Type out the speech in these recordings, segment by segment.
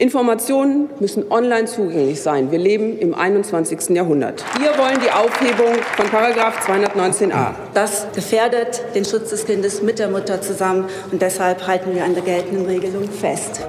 Informationen müssen online zugänglich sein. Wir leben im 21. Jahrhundert. Wir wollen die Aufhebung von Paragraph 219a. Das gefährdet den Schutz des Kindes mit der Mutter zusammen und deshalb halten wir an der geltenden Regelung fest.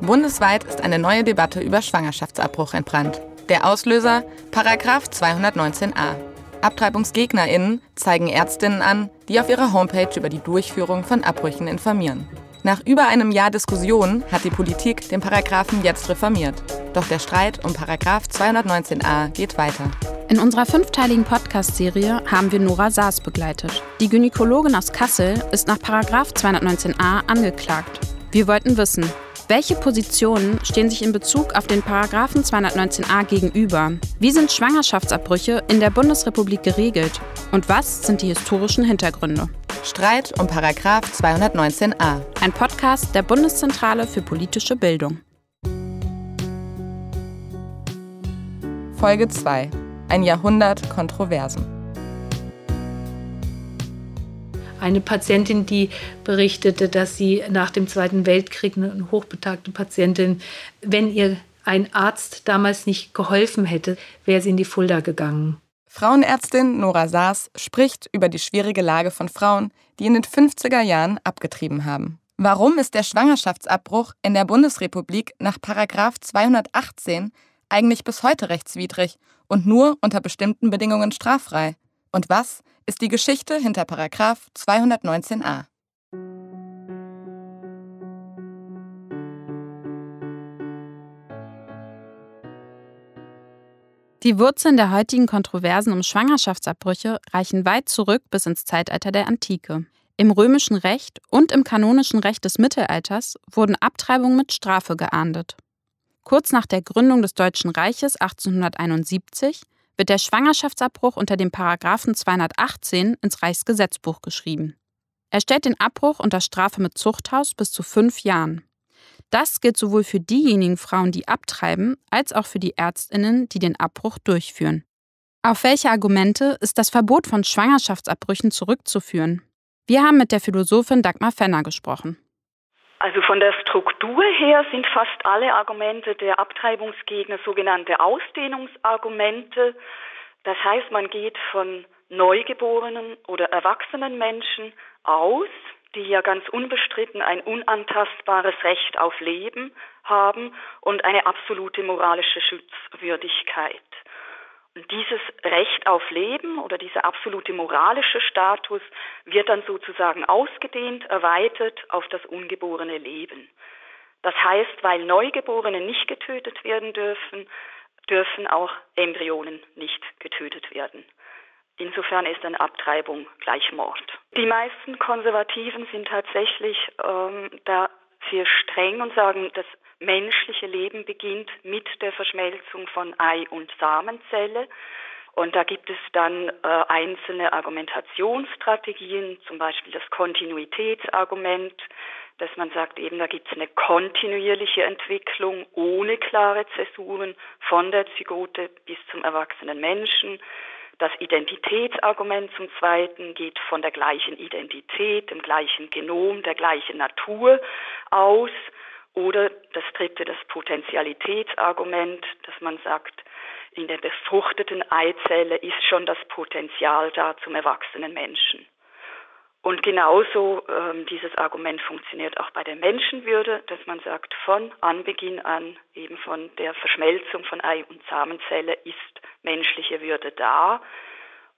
Bundesweit ist eine neue Debatte über Schwangerschaftsabbruch entbrannt. Der Auslöser Paragraph 219a. AbtreibungsgegnerInnen zeigen Ärztinnen an, die auf ihrer Homepage über die Durchführung von Abbrüchen informieren. Nach über einem Jahr Diskussion hat die Politik den Paragraphen jetzt reformiert. Doch der Streit um Paragraph 219a geht weiter. In unserer fünfteiligen Podcast-Serie haben wir Nora Saas begleitet. Die Gynäkologin aus Kassel ist nach Paragraph 219a angeklagt. Wir wollten wissen, welche Positionen stehen sich in Bezug auf den Paragraphen 219a gegenüber? Wie sind Schwangerschaftsabbrüche in der Bundesrepublik geregelt? Und was sind die historischen Hintergründe? Streit um Paragraph 219a. Ein Podcast der Bundeszentrale für politische Bildung. Folge 2. Ein Jahrhundert Kontroversen. Eine Patientin, die berichtete, dass sie nach dem Zweiten Weltkrieg eine hochbetagte Patientin, wenn ihr ein Arzt damals nicht geholfen hätte, wäre sie in die Fulda gegangen. Frauenärztin Nora Saas spricht über die schwierige Lage von Frauen, die in den 50er Jahren abgetrieben haben. Warum ist der Schwangerschaftsabbruch in der Bundesrepublik nach Paragraf 218 eigentlich bis heute rechtswidrig und nur unter bestimmten Bedingungen straffrei? Und was ist die Geschichte hinter Paragraf 219a? Die Wurzeln der heutigen Kontroversen um Schwangerschaftsabbrüche reichen weit zurück bis ins Zeitalter der Antike. Im römischen Recht und im kanonischen Recht des Mittelalters wurden Abtreibungen mit Strafe geahndet. Kurz nach der Gründung des Deutschen Reiches 1871 wird der Schwangerschaftsabbruch unter dem Paragraphen 218 ins Reichsgesetzbuch geschrieben. Er stellt den Abbruch unter Strafe mit Zuchthaus bis zu fünf Jahren. Das gilt sowohl für diejenigen Frauen, die abtreiben, als auch für die Ärztinnen, die den Abbruch durchführen. Auf welche Argumente ist das Verbot von Schwangerschaftsabbrüchen zurückzuführen? Wir haben mit der Philosophin Dagmar Fenner gesprochen. Also von der Struktur her sind fast alle Argumente der Abtreibungsgegner sogenannte Ausdehnungsargumente. Das heißt, man geht von Neugeborenen oder erwachsenen Menschen aus, die ja ganz unbestritten ein unantastbares Recht auf Leben haben und eine absolute moralische Schutzwürdigkeit. Und dieses Recht auf Leben oder dieser absolute moralische Status wird dann sozusagen ausgedehnt, erweitert auf das ungeborene Leben. Das heißt, weil Neugeborene nicht getötet werden dürfen, dürfen auch Embryonen nicht getötet werden. Insofern ist eine Abtreibung gleich Mord. Die meisten Konservativen sind tatsächlich ähm, da sehr streng und sagen, das menschliche Leben beginnt mit der Verschmelzung von Ei und Samenzelle. Und da gibt es dann äh, einzelne Argumentationsstrategien, zum Beispiel das Kontinuitätsargument, dass man sagt, eben da gibt es eine kontinuierliche Entwicklung ohne klare Zäsuren von der Zygote bis zum erwachsenen Menschen. Das Identitätsargument zum Zweiten geht von der gleichen Identität, dem gleichen Genom, der gleichen Natur aus. Oder das dritte, das Potentialitätsargument, dass man sagt, in der befruchteten Eizelle ist schon das Potenzial da zum erwachsenen Menschen. Und genauso ähm, dieses Argument funktioniert auch bei der Menschenwürde, dass man sagt, von Anbeginn an, eben von der Verschmelzung von Ei und Samenzelle ist menschliche Würde da.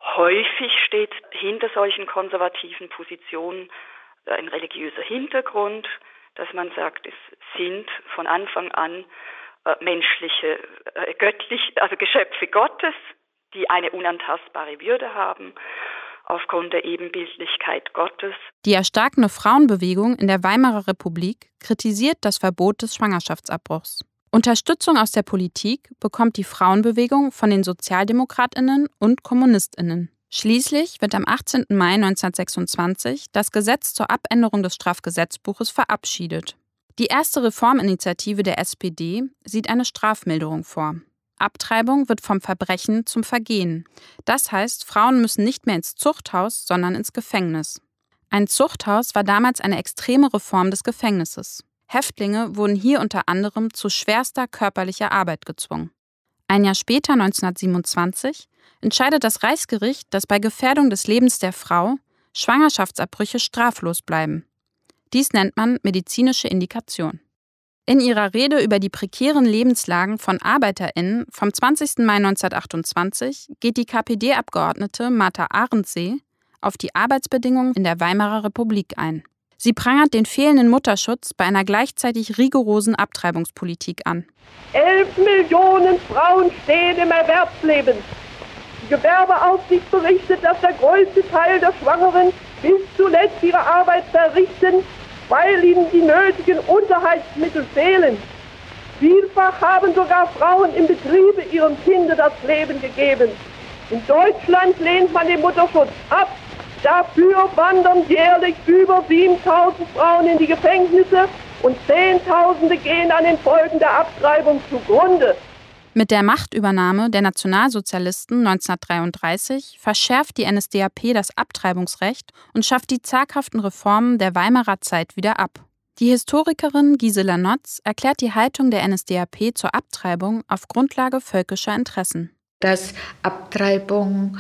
Häufig steht hinter solchen konservativen Positionen ein religiöser Hintergrund, dass man sagt, es sind von Anfang an äh, menschliche, äh, göttlich, also Geschöpfe Gottes, die eine unantastbare Würde haben aufgrund der Ebenbildlichkeit Gottes. Die erstarkende Frauenbewegung in der Weimarer Republik kritisiert das Verbot des Schwangerschaftsabbruchs. Unterstützung aus der Politik bekommt die Frauenbewegung von den Sozialdemokratinnen und Kommunistinnen. Schließlich wird am 18. Mai 1926 das Gesetz zur Abänderung des Strafgesetzbuches verabschiedet. Die erste Reforminitiative der SPD sieht eine Strafmilderung vor. Abtreibung wird vom Verbrechen zum Vergehen. Das heißt, Frauen müssen nicht mehr ins Zuchthaus, sondern ins Gefängnis. Ein Zuchthaus war damals eine extreme Reform des Gefängnisses. Häftlinge wurden hier unter anderem zu schwerster körperlicher Arbeit gezwungen. Ein Jahr später, 1927, entscheidet das Reichsgericht, dass bei Gefährdung des Lebens der Frau Schwangerschaftsabbrüche straflos bleiben. Dies nennt man medizinische Indikation. In ihrer Rede über die prekären Lebenslagen von ArbeiterInnen vom 20. Mai 1928 geht die KPD-Abgeordnete Martha Arendsee auf die Arbeitsbedingungen in der Weimarer Republik ein. Sie prangert den fehlenden Mutterschutz bei einer gleichzeitig rigorosen Abtreibungspolitik an. Elf Millionen Frauen stehen im Erwerbsleben. Die Gewerbeaufsicht berichtet, dass der größte Teil der Schwangeren bis zuletzt ihre Arbeit verrichten, weil ihnen die nötigen Unterhaltsmittel fehlen. Vielfach haben sogar Frauen im Betriebe ihren Kindern das Leben gegeben. In Deutschland lehnt man den Mutterschutz ab. Dafür wandern jährlich über 7000 Frauen in die Gefängnisse und Zehntausende gehen an den Folgen der Abtreibung zugrunde. Mit der Machtübernahme der Nationalsozialisten 1933 verschärft die NSDAP das Abtreibungsrecht und schafft die zaghaften Reformen der Weimarer Zeit wieder ab. Die Historikerin Gisela Notz erklärt die Haltung der NSDAP zur Abtreibung auf Grundlage völkischer Interessen. Dass Abtreibung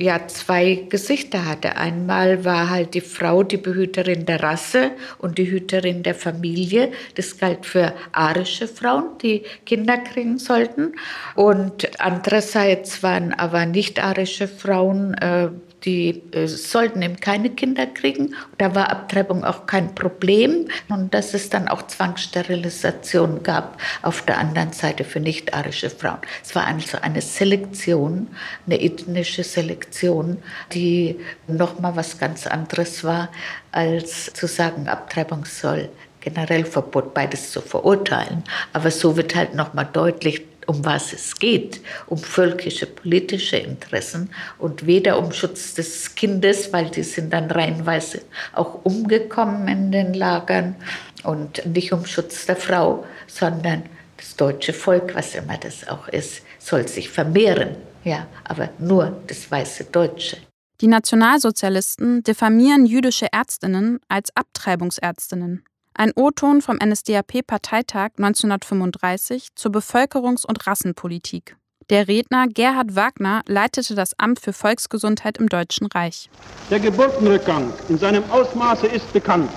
ja zwei Gesichter hatte. Einmal war halt die Frau die Behüterin der Rasse und die Hüterin der Familie. Das galt für arische Frauen, die Kinder kriegen sollten. Und andererseits waren aber nicht arische Frauen äh, die äh, sollten eben keine Kinder kriegen. Da war Abtreibung auch kein Problem. Und dass es dann auch Zwangssterilisation gab auf der anderen Seite für nicht-arische Frauen. Es war also eine Selektion, eine ethnische Selektion, die nochmal was ganz anderes war, als zu sagen, Abtreibung soll generell Verbot, beides zu verurteilen. Aber so wird halt nochmal deutlich, um was es geht, um völkische politische Interessen und weder um Schutz des Kindes, weil die sind dann reihenweise auch umgekommen in den Lagern und nicht um Schutz der Frau, sondern das deutsche Volk, was immer das auch ist, soll sich vermehren. Ja, aber nur das weiße Deutsche. Die Nationalsozialisten diffamieren jüdische Ärztinnen als Abtreibungsärztinnen. Ein O-Ton vom NSDAP-Parteitag 1935 zur Bevölkerungs- und Rassenpolitik. Der Redner Gerhard Wagner leitete das Amt für Volksgesundheit im Deutschen Reich. Der Geburtenrückgang in seinem Ausmaße ist bekannt.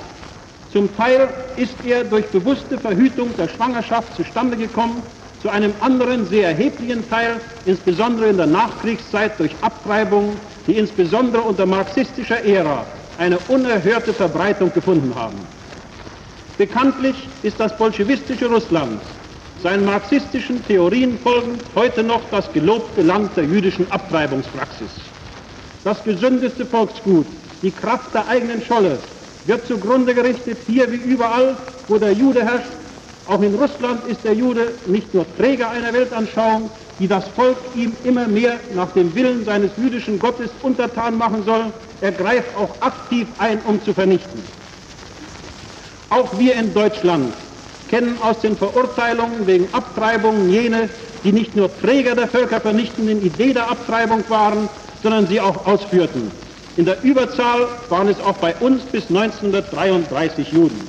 Zum Teil ist er durch bewusste Verhütung der Schwangerschaft zustande gekommen, zu einem anderen sehr erheblichen Teil, insbesondere in der Nachkriegszeit, durch Abtreibungen, die insbesondere unter marxistischer Ära eine unerhörte Verbreitung gefunden haben. Bekanntlich ist das bolschewistische Russland seinen marxistischen Theorien folgend heute noch das gelobte Land der jüdischen Abtreibungspraxis. Das gesündeste Volksgut, die Kraft der eigenen Scholle, wird zugrunde gerichtet, hier wie überall, wo der Jude herrscht. Auch in Russland ist der Jude nicht nur Träger einer Weltanschauung, die das Volk ihm immer mehr nach dem Willen seines jüdischen Gottes untertan machen soll, er greift auch aktiv ein, um zu vernichten. Auch wir in Deutschland kennen aus den Verurteilungen wegen Abtreibung jene, die nicht nur Träger der völkervernichtenden Idee der Abtreibung waren, sondern sie auch ausführten. In der Überzahl waren es auch bei uns bis 1933 Juden.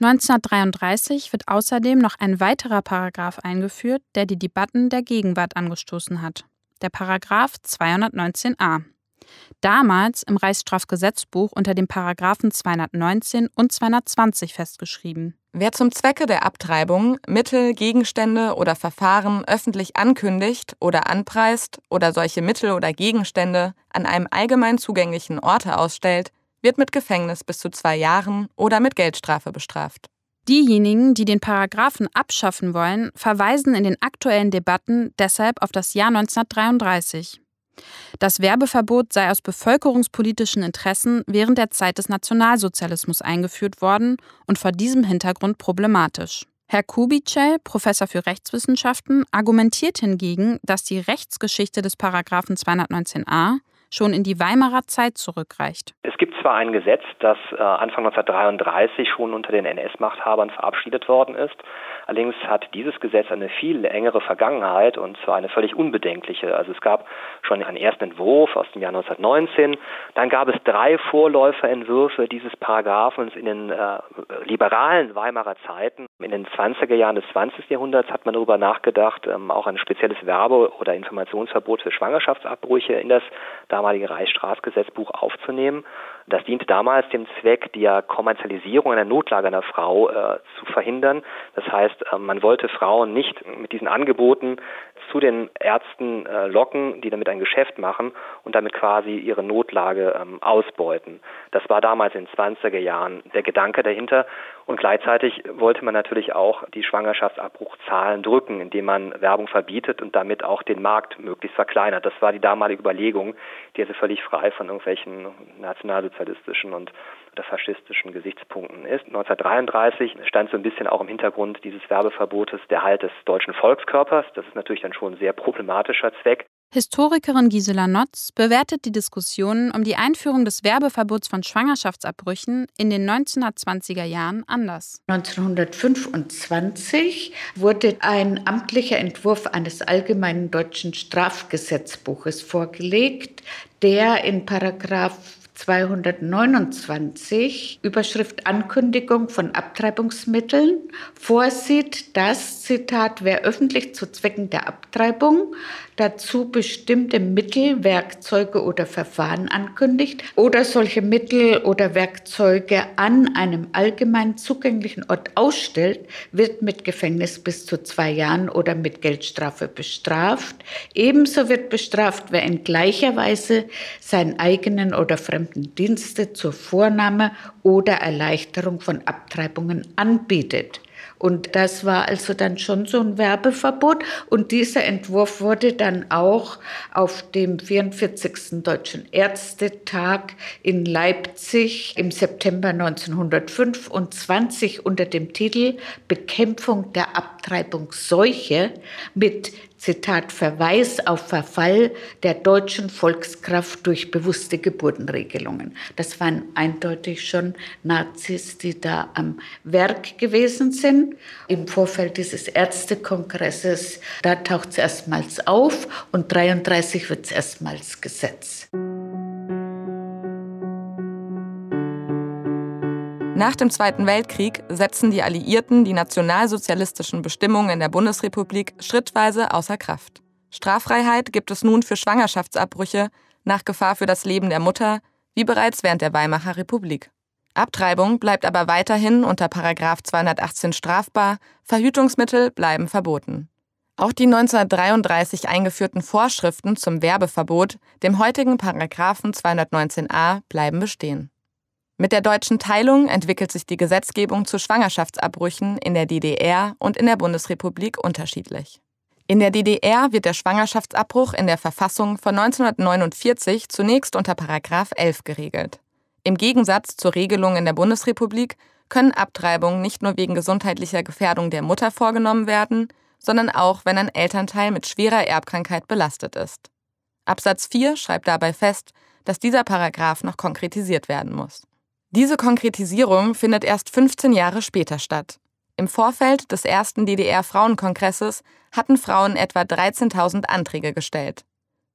1933 wird außerdem noch ein weiterer Paragraph eingeführt, der die Debatten der Gegenwart angestoßen hat. Der Paragraph 219a. Damals im Reichsstrafgesetzbuch unter den Paragraphen 219 und 220 festgeschrieben. Wer zum Zwecke der Abtreibung Mittel, Gegenstände oder Verfahren öffentlich ankündigt oder anpreist oder solche Mittel oder Gegenstände an einem allgemein zugänglichen Orte ausstellt, wird mit Gefängnis bis zu zwei Jahren oder mit Geldstrafe bestraft. Diejenigen, die den Paragraphen abschaffen wollen, verweisen in den aktuellen Debatten deshalb auf das Jahr 1933. Das Werbeverbot sei aus bevölkerungspolitischen Interessen während der Zeit des Nationalsozialismus eingeführt worden und vor diesem Hintergrund problematisch. Herr Kubitschel, Professor für Rechtswissenschaften, argumentiert hingegen, dass die Rechtsgeschichte des Paragraphen 219a schon in die Weimarer Zeit zurückreicht. Es gibt zwar ein Gesetz, das äh, Anfang 1933 schon unter den NS-Machthabern verabschiedet worden ist, allerdings hat dieses Gesetz eine viel engere Vergangenheit und zwar eine völlig unbedenkliche. Also es gab schon einen ersten Entwurf aus dem Jahr 1919, dann gab es drei Vorläuferentwürfe dieses Paragraphens in den äh, liberalen Weimarer Zeiten. In den 20er Jahren des 20. Jahrhunderts hat man darüber nachgedacht, ähm, auch ein spezielles Werbe- oder Informationsverbot für Schwangerschaftsabbrüche in das damalige Reichsstrafgesetzbuch aufzunehmen. Das diente damals dem Zweck, die Kommerzialisierung einer Notlage einer Frau äh, zu verhindern. Das heißt, äh, man wollte Frauen nicht mit diesen Angeboten zu den Ärzten äh, locken, die damit ein Geschäft machen und damit quasi ihre Notlage ähm, ausbeuten. Das war damals in den 20er Jahren der Gedanke dahinter. Und gleichzeitig wollte man natürlich auch die Schwangerschaftsabbruchzahlen drücken, indem man Werbung verbietet und damit auch den Markt möglichst verkleinert. Das war die damalige Überlegung, die also völlig frei von irgendwelchen nationalsozialistischen und oder faschistischen Gesichtspunkten ist. 1933 stand so ein bisschen auch im Hintergrund dieses Werbeverbotes der Halt des deutschen Volkskörpers. Das ist natürlich dann schon ein sehr problematischer Zweck. Historikerin Gisela Notz bewertet die Diskussionen um die Einführung des Werbeverbots von Schwangerschaftsabbrüchen in den 1920er Jahren anders. 1925 wurde ein amtlicher Entwurf eines allgemeinen deutschen Strafgesetzbuches vorgelegt, der in Paragraph 229 Überschrift Ankündigung von Abtreibungsmitteln vorsieht, dass, Zitat, wer öffentlich zu Zwecken der Abtreibung dazu bestimmte Mittel, Werkzeuge oder Verfahren ankündigt oder solche Mittel oder Werkzeuge an einem allgemein zugänglichen Ort ausstellt, wird mit Gefängnis bis zu zwei Jahren oder mit Geldstrafe bestraft. Ebenso wird bestraft, wer in gleicher Weise seinen eigenen oder fremden Dienste zur Vornahme oder Erleichterung von Abtreibungen anbietet. Und das war also dann schon so ein Werbeverbot. Und dieser Entwurf wurde dann auch auf dem 44. Deutschen Ärztetag in Leipzig im September 1925 unter dem Titel Bekämpfung der Abtreibungsseuche mit Zitat, Verweis auf Verfall der deutschen Volkskraft durch bewusste Geburtenregelungen. Das waren eindeutig schon Nazis, die da am Werk gewesen sind. Im Vorfeld dieses Ärztekongresses, da taucht es erstmals auf und 33 wird es erstmals Gesetz. Nach dem Zweiten Weltkrieg setzen die Alliierten die nationalsozialistischen Bestimmungen in der Bundesrepublik schrittweise außer Kraft. Straffreiheit gibt es nun für Schwangerschaftsabbrüche nach Gefahr für das Leben der Mutter, wie bereits während der Weimarer Republik. Abtreibung bleibt aber weiterhin unter 218 strafbar, Verhütungsmittel bleiben verboten. Auch die 1933 eingeführten Vorschriften zum Werbeverbot, dem heutigen Paragraphen 219a, bleiben bestehen. Mit der deutschen Teilung entwickelt sich die Gesetzgebung zu Schwangerschaftsabbrüchen in der DDR und in der Bundesrepublik unterschiedlich. In der DDR wird der Schwangerschaftsabbruch in der Verfassung von 1949 zunächst unter Paragraph 11 geregelt. Im Gegensatz zur Regelung in der Bundesrepublik können Abtreibungen nicht nur wegen gesundheitlicher Gefährdung der Mutter vorgenommen werden, sondern auch, wenn ein Elternteil mit schwerer Erbkrankheit belastet ist. Absatz 4 schreibt dabei fest, dass dieser Paragraph noch konkretisiert werden muss. Diese Konkretisierung findet erst 15 Jahre später statt. Im Vorfeld des ersten DDR-Frauenkongresses hatten Frauen etwa 13.000 Anträge gestellt.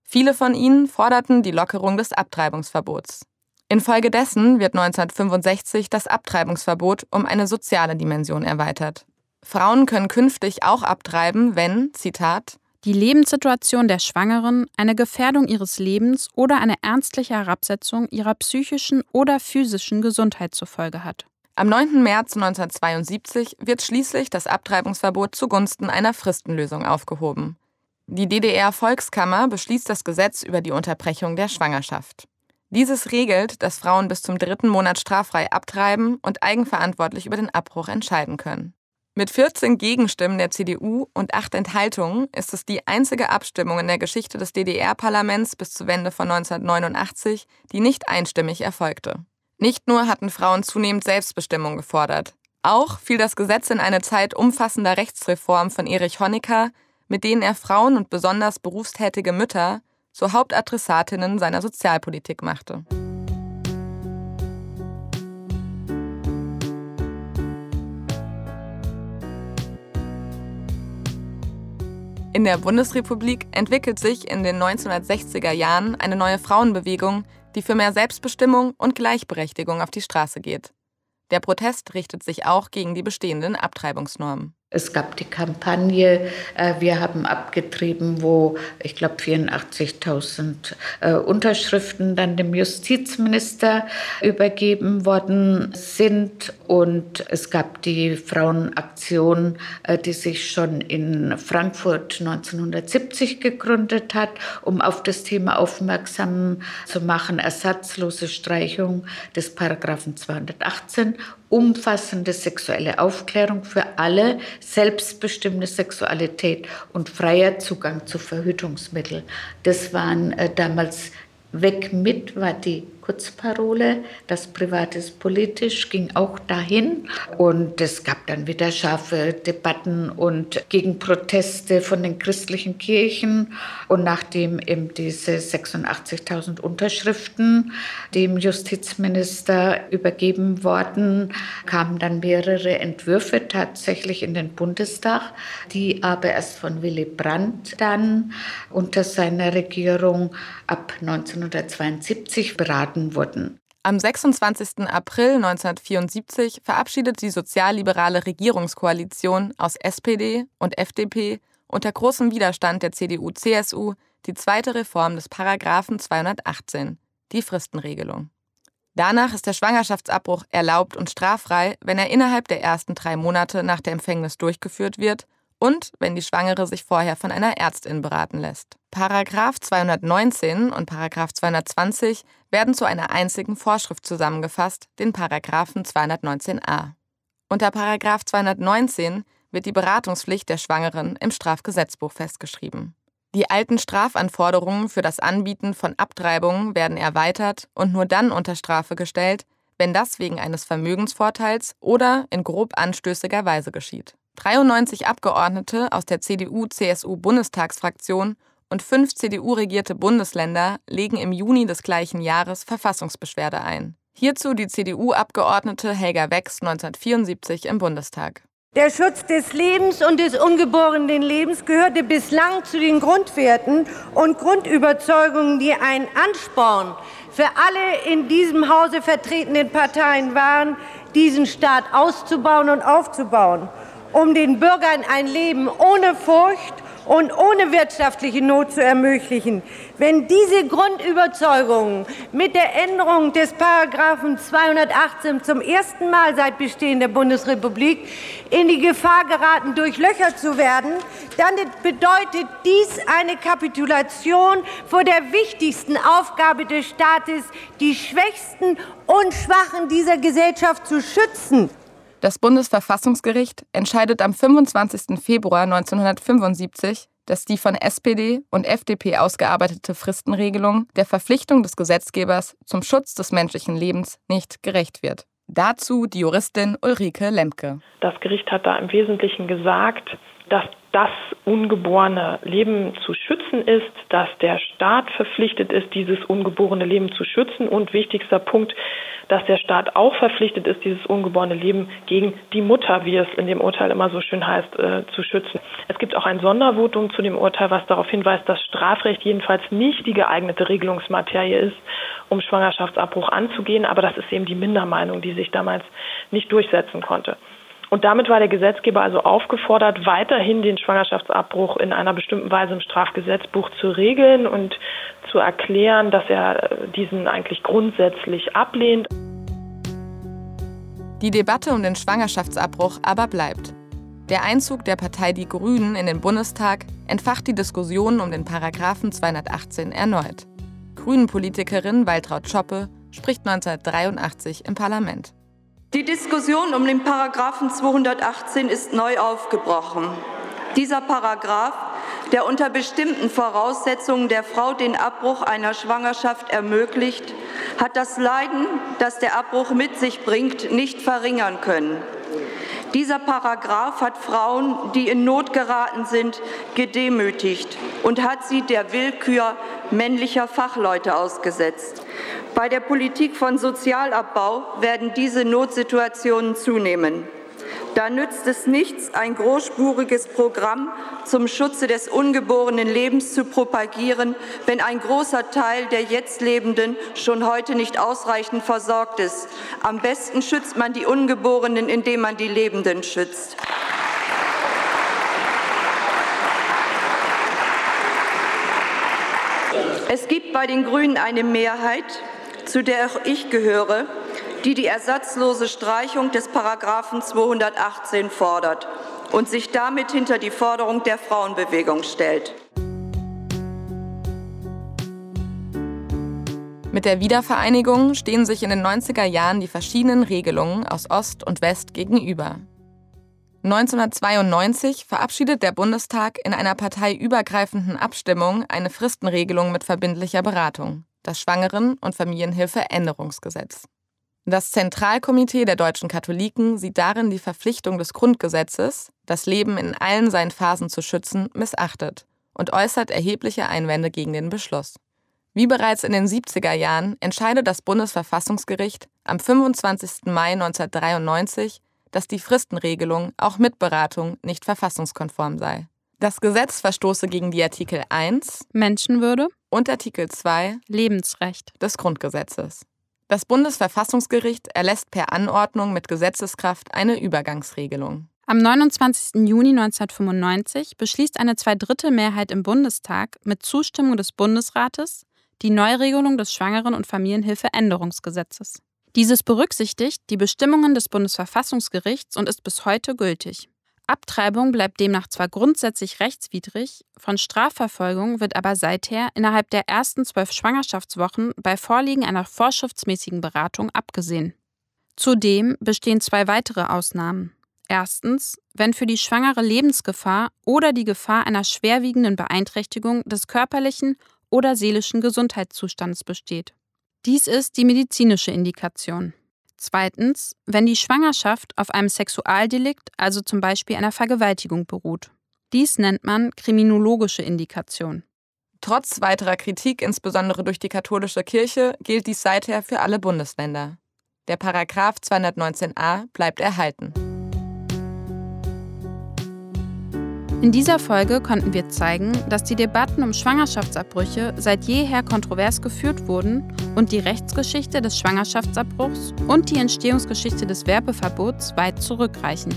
Viele von ihnen forderten die Lockerung des Abtreibungsverbots. Infolgedessen wird 1965 das Abtreibungsverbot um eine soziale Dimension erweitert. Frauen können künftig auch abtreiben, wenn, Zitat, die Lebenssituation der Schwangeren eine Gefährdung ihres Lebens oder eine ernstliche Herabsetzung ihrer psychischen oder physischen Gesundheit zur Folge hat. Am 9. März 1972 wird schließlich das Abtreibungsverbot zugunsten einer Fristenlösung aufgehoben. Die DDR-Volkskammer beschließt das Gesetz über die Unterbrechung der Schwangerschaft. Dieses regelt, dass Frauen bis zum dritten Monat straffrei abtreiben und eigenverantwortlich über den Abbruch entscheiden können. Mit 14 Gegenstimmen der CDU und 8 Enthaltungen ist es die einzige Abstimmung in der Geschichte des DDR-Parlaments bis zur Wende von 1989, die nicht einstimmig erfolgte. Nicht nur hatten Frauen zunehmend Selbstbestimmung gefordert, auch fiel das Gesetz in eine Zeit umfassender Rechtsreform von Erich Honecker, mit denen er Frauen und besonders berufstätige Mütter zu Hauptadressatinnen seiner Sozialpolitik machte. In der Bundesrepublik entwickelt sich in den 1960er Jahren eine neue Frauenbewegung, die für mehr Selbstbestimmung und Gleichberechtigung auf die Straße geht. Der Protest richtet sich auch gegen die bestehenden Abtreibungsnormen. Es gab die Kampagne, äh, wir haben abgetrieben, wo ich glaube 84.000 äh, Unterschriften dann dem Justizminister übergeben worden sind. Und es gab die Frauenaktion, äh, die sich schon in Frankfurt 1970 gegründet hat, um auf das Thema aufmerksam zu machen, ersatzlose Streichung des Paragraphen 218 umfassende sexuelle Aufklärung für alle, selbstbestimmte Sexualität und freier Zugang zu Verhütungsmitteln. Das waren äh, damals Weg mit war die Kurzparole. Das Private ist politisch ging auch dahin. Und es gab dann wieder scharfe Debatten und Gegenproteste von den christlichen Kirchen. Und nachdem eben diese 86.000 Unterschriften dem Justizminister übergeben worden, kamen dann mehrere Entwürfe tatsächlich in den Bundestag, die aber erst von Willy Brandt dann unter seiner Regierung ab 1972 beraten wurden. Am 26. April 1974 verabschiedet die sozialliberale Regierungskoalition aus SPD und FDP unter großem Widerstand der CDU-CSU die zweite Reform des Paragraphen 218, die Fristenregelung. Danach ist der Schwangerschaftsabbruch erlaubt und straffrei, wenn er innerhalb der ersten drei Monate nach der Empfängnis durchgeführt wird und wenn die Schwangere sich vorher von einer Ärztin beraten lässt. Paragraph 219 und Paragraph 220 werden zu einer einzigen Vorschrift zusammengefasst, den Paragraphen 219a. Unter Paragraph 219 wird die Beratungspflicht der Schwangeren im Strafgesetzbuch festgeschrieben. Die alten Strafanforderungen für das Anbieten von Abtreibungen werden erweitert und nur dann unter Strafe gestellt, wenn das wegen eines Vermögensvorteils oder in grob anstößiger Weise geschieht. 93 Abgeordnete aus der CDU-CSU-Bundestagsfraktion und fünf CDU-regierte Bundesländer legen im Juni des gleichen Jahres Verfassungsbeschwerde ein. Hierzu die CDU-Abgeordnete Helga Wex 1974 im Bundestag. Der Schutz des Lebens und des ungeborenen Lebens gehörte bislang zu den Grundwerten und Grundüberzeugungen, die ein Ansporn für alle in diesem Hause vertretenen Parteien waren, diesen Staat auszubauen und aufzubauen um den Bürgern ein Leben ohne Furcht und ohne wirtschaftliche Not zu ermöglichen. Wenn diese Grundüberzeugungen mit der Änderung des Paragraphen 218 zum ersten Mal seit Bestehen der Bundesrepublik in die Gefahr geraten, durchlöchert zu werden, dann bedeutet dies eine Kapitulation vor der wichtigsten Aufgabe des Staates, die Schwächsten und Schwachen dieser Gesellschaft zu schützen. Das Bundesverfassungsgericht entscheidet am 25. Februar 1975, dass die von SPD und FDP ausgearbeitete Fristenregelung der Verpflichtung des Gesetzgebers zum Schutz des menschlichen Lebens nicht gerecht wird. Dazu die Juristin Ulrike Lemke. Das Gericht hat da im Wesentlichen gesagt, dass das ungeborene Leben zu schützen ist, dass der Staat verpflichtet ist, dieses ungeborene Leben zu schützen und wichtigster Punkt, dass der Staat auch verpflichtet ist, dieses ungeborene Leben gegen die Mutter, wie es in dem Urteil immer so schön heißt, äh, zu schützen. Es gibt auch ein Sondervotum zu dem Urteil, was darauf hinweist, dass Strafrecht jedenfalls nicht die geeignete Regelungsmaterie ist, um Schwangerschaftsabbruch anzugehen, aber das ist eben die Mindermeinung, die sich damals nicht durchsetzen konnte. Und damit war der Gesetzgeber also aufgefordert, weiterhin den Schwangerschaftsabbruch in einer bestimmten Weise im Strafgesetzbuch zu regeln und zu erklären, dass er äh, diesen eigentlich grundsätzlich ablehnt. Die Debatte um den Schwangerschaftsabbruch aber bleibt. Der Einzug der Partei Die Grünen in den Bundestag entfacht die Diskussion um den Paragraphen 218 erneut. Grünen-Politikerin Waltraud Schoppe spricht 1983 im Parlament. Die Diskussion um den Paragraphen 218 ist neu aufgebrochen. Dieser Paragraph, der unter bestimmten Voraussetzungen der Frau den Abbruch einer Schwangerschaft ermöglicht, hat das Leiden, das der Abbruch mit sich bringt, nicht verringern können. Dieser Paragraph hat Frauen, die in Not geraten sind, gedemütigt und hat sie der Willkür männlicher Fachleute ausgesetzt. Bei der Politik von Sozialabbau werden diese Notsituationen zunehmen. Da nützt es nichts, ein großspuriges Programm zum Schutze des ungeborenen Lebens zu propagieren, wenn ein großer Teil der jetzt Lebenden schon heute nicht ausreichend versorgt ist. Am besten schützt man die Ungeborenen, indem man die Lebenden schützt. Es gibt bei den Grünen eine Mehrheit, zu der auch ich gehöre, die die ersatzlose Streichung des Paragraphen 218 fordert und sich damit hinter die Forderung der Frauenbewegung stellt. Mit der Wiedervereinigung stehen sich in den 90er Jahren die verschiedenen Regelungen aus Ost und West gegenüber. 1992 verabschiedet der Bundestag in einer parteiübergreifenden Abstimmung eine Fristenregelung mit verbindlicher Beratung, das Schwangeren- und Familienhilfeänderungsgesetz. Das Zentralkomitee der deutschen Katholiken sieht darin die Verpflichtung des Grundgesetzes, das Leben in allen seinen Phasen zu schützen, missachtet und äußert erhebliche Einwände gegen den Beschluss. Wie bereits in den 70er Jahren entscheidet das Bundesverfassungsgericht am 25. Mai 1993, dass die Fristenregelung auch mit Beratung nicht verfassungskonform sei. Das Gesetz verstoße gegen die Artikel 1 Menschenwürde und Artikel 2 Lebensrecht des Grundgesetzes. Das Bundesverfassungsgericht erlässt per Anordnung mit Gesetzeskraft eine Übergangsregelung. Am 29. Juni 1995 beschließt eine Zweidrittelmehrheit im Bundestag mit Zustimmung des Bundesrates die Neuregelung des Schwangeren- und Familienhilfeänderungsgesetzes. Dieses berücksichtigt die Bestimmungen des Bundesverfassungsgerichts und ist bis heute gültig. Abtreibung bleibt demnach zwar grundsätzlich rechtswidrig, von Strafverfolgung wird aber seither innerhalb der ersten zwölf Schwangerschaftswochen bei Vorliegen einer vorschriftsmäßigen Beratung abgesehen. Zudem bestehen zwei weitere Ausnahmen. Erstens, wenn für die Schwangere Lebensgefahr oder die Gefahr einer schwerwiegenden Beeinträchtigung des körperlichen oder seelischen Gesundheitszustands besteht. Dies ist die medizinische Indikation. Zweitens, wenn die Schwangerschaft auf einem Sexualdelikt, also zum Beispiel einer Vergewaltigung, beruht. Dies nennt man kriminologische Indikation. Trotz weiterer Kritik, insbesondere durch die katholische Kirche, gilt dies seither für alle Bundesländer. Der Paragraph 219a bleibt erhalten. In dieser Folge konnten wir zeigen, dass die Debatten um Schwangerschaftsabbrüche seit jeher kontrovers geführt wurden und die Rechtsgeschichte des Schwangerschaftsabbruchs und die Entstehungsgeschichte des Werbeverbots weit zurückreichen.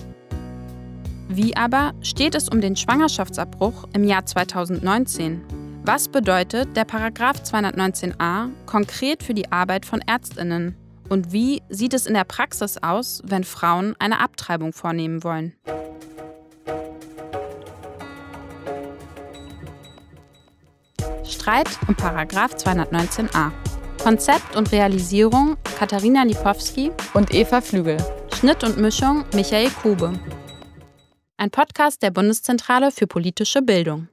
Wie aber steht es um den Schwangerschaftsabbruch im Jahr 2019? Was bedeutet der Paragraph 219a konkret für die Arbeit von Ärztinnen? Und wie sieht es in der Praxis aus, wenn Frauen eine Abtreibung vornehmen wollen? Streit um Paragraph 219a. Konzept und Realisierung Katharina Lipowski und Eva Flügel. Schnitt und Mischung Michael Kube. Ein Podcast der Bundeszentrale für politische Bildung.